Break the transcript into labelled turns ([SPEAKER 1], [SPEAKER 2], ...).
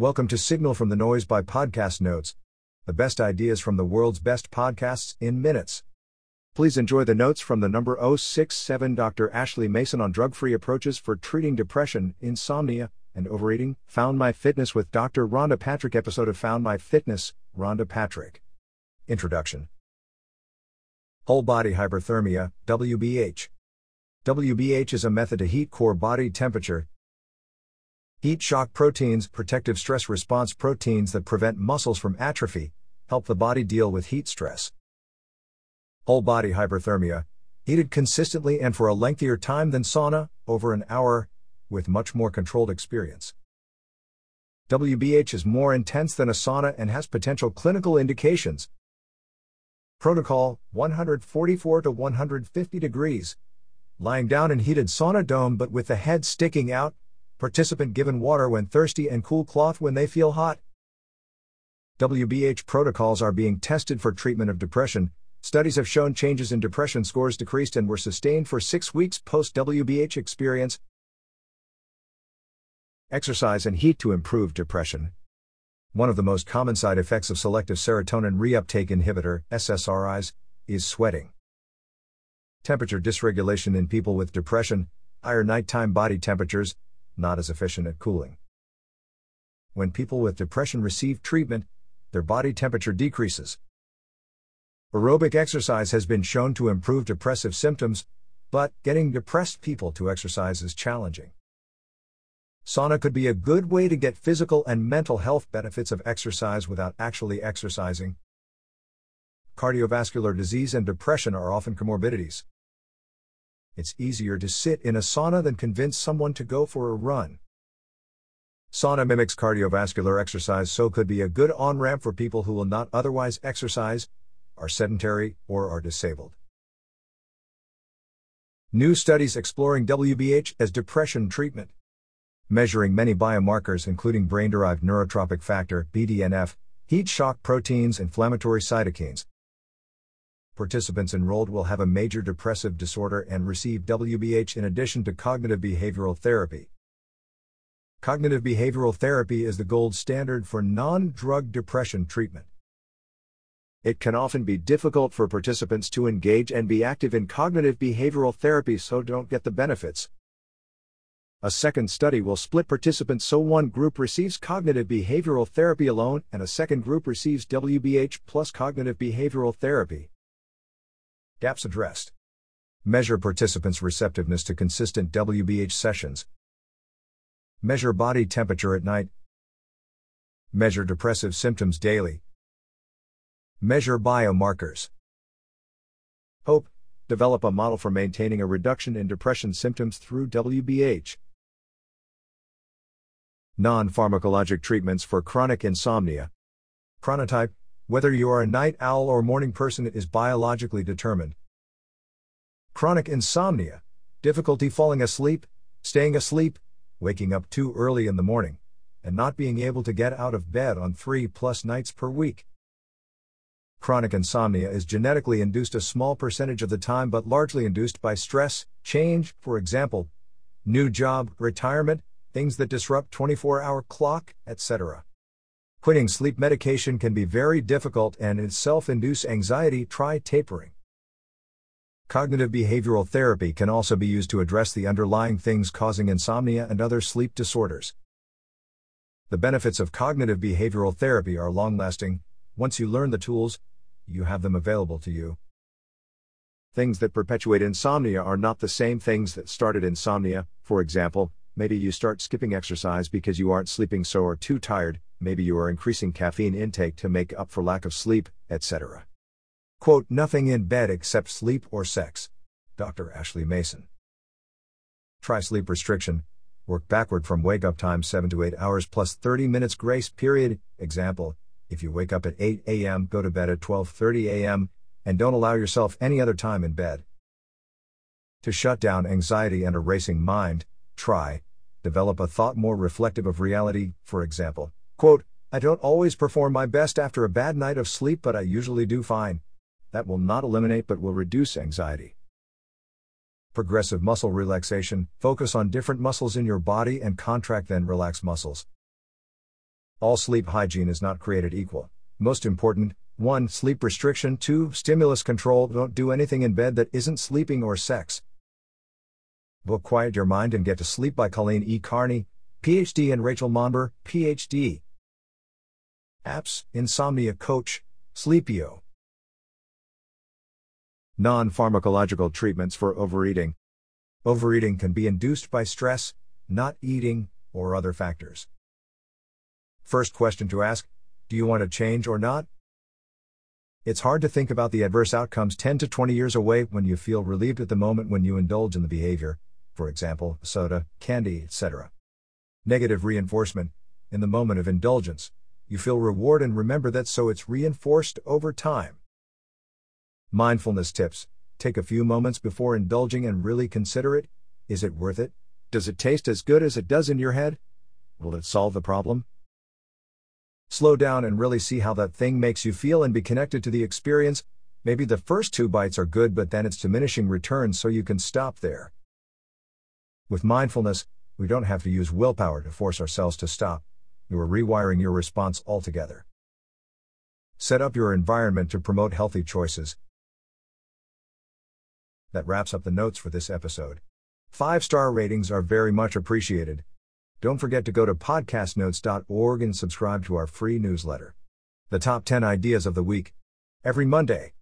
[SPEAKER 1] Welcome to Signal from the Noise by Podcast Notes, the best ideas from the world's best podcasts in minutes. Please enjoy the notes from the number 067 Dr. Ashley Mason on drug free approaches for treating depression, insomnia, and overeating. Found My Fitness with Dr. Rhonda Patrick episode of Found My Fitness, Rhonda Patrick. Introduction Whole Body Hyperthermia, WBH. WBH is a method to heat core body temperature. Heat shock proteins, protective stress response proteins that prevent muscles from atrophy, help the body deal with heat stress. Whole body hyperthermia, heated consistently and for a lengthier time than sauna, over an hour, with much more controlled experience. WBH is more intense than a sauna and has potential clinical indications. Protocol 144 to 150 degrees lying down in heated sauna dome but with the head sticking out, participant given water when thirsty and cool cloth when they feel hot. WBH protocols are being tested for treatment of depression. Studies have shown changes in depression scores decreased and were sustained for six weeks post WBH experience. Exercise and heat to improve depression. One of the most common side effects of selective serotonin reuptake inhibitor, SSRIs, is sweating. Temperature dysregulation in people with depression, higher nighttime body temperatures, not as efficient at cooling. When people with depression receive treatment, their body temperature decreases. Aerobic exercise has been shown to improve depressive symptoms, but getting depressed people to exercise is challenging. Sauna could be a good way to get physical and mental health benefits of exercise without actually exercising. Cardiovascular disease and depression are often comorbidities. It's easier to sit in a sauna than convince someone to go for a run. Sauna mimics cardiovascular exercise, so could be a good on ramp for people who will not otherwise exercise, are sedentary, or are disabled. New studies exploring WBH as depression treatment. Measuring many biomarkers, including brain derived neurotrophic factor, BDNF, heat shock proteins, inflammatory cytokines, participants enrolled will have a major depressive disorder and receive WBH in addition to cognitive behavioral therapy. Cognitive behavioral therapy is the gold standard for non drug depression treatment. It can often be difficult for participants to engage and be active in cognitive behavioral therapy so don't get the benefits. A second study will split participants so one group receives cognitive behavioral therapy alone and a second group receives WBH plus cognitive behavioral therapy. Gaps addressed. Measure participants' receptiveness to consistent WBH sessions. Measure body temperature at night. Measure depressive symptoms daily. Measure biomarkers. Hope develop a model for maintaining a reduction in depression symptoms through WBH. Non pharmacologic treatments for chronic insomnia. Chronotype whether you are a night owl or morning person is biologically determined. Chronic insomnia, difficulty falling asleep, staying asleep, waking up too early in the morning, and not being able to get out of bed on three plus nights per week. Chronic insomnia is genetically induced a small percentage of the time but largely induced by stress, change, for example, new job, retirement, things that disrupt 24 hour clock, etc. Quitting sleep medication can be very difficult and in self induce anxiety. Try tapering. Cognitive behavioral therapy can also be used to address the underlying things causing insomnia and other sleep disorders. The benefits of cognitive behavioral therapy are long lasting. Once you learn the tools, you have them available to you. Things that perpetuate insomnia are not the same things that started insomnia. For example, maybe you start skipping exercise because you aren't sleeping so or too tired, maybe you are increasing caffeine intake to make up for lack of sleep, etc. Quote, nothing in bed except sleep or sex. Dr. Ashley Mason. Try sleep restriction. Work backward from wake up time 7 to 8 hours plus 30 minutes grace period. Example, if you wake up at 8 a.m., go to bed at 12:30 a.m. and don't allow yourself any other time in bed. To shut down anxiety and a racing mind, try develop a thought more reflective of reality, for example. Quote, I don't always perform my best after a bad night of sleep, but I usually do fine. That will not eliminate but will reduce anxiety. Progressive muscle relaxation focus on different muscles in your body and contract then relax muscles. All sleep hygiene is not created equal. Most important 1. Sleep restriction. 2. Stimulus control. Don't do anything in bed that isn't sleeping or sex. Book Quiet Your Mind and Get to Sleep by Colleen E. Carney, PhD, and Rachel Manber, PhD. Apps Insomnia Coach, Sleepio. Non pharmacological treatments for overeating. Overeating can be induced by stress, not eating, or other factors. First question to ask Do you want to change or not? It's hard to think about the adverse outcomes 10 to 20 years away when you feel relieved at the moment when you indulge in the behavior, for example, soda, candy, etc. Negative reinforcement In the moment of indulgence, you feel reward and remember that so it's reinforced over time. Mindfulness tips Take a few moments before indulging and really consider it. Is it worth it? Does it taste as good as it does in your head? Will it solve the problem? Slow down and really see how that thing makes you feel and be connected to the experience. Maybe the first two bites are good, but then it's diminishing returns, so you can stop there. With mindfulness, we don't have to use willpower to force ourselves to stop. You are rewiring your response altogether. Set up your environment to promote healthy choices. That wraps up the notes for this episode. Five star ratings are very much appreciated. Don't forget to go to podcastnotes.org and subscribe to our free newsletter. The top 10 ideas of the week. Every Monday.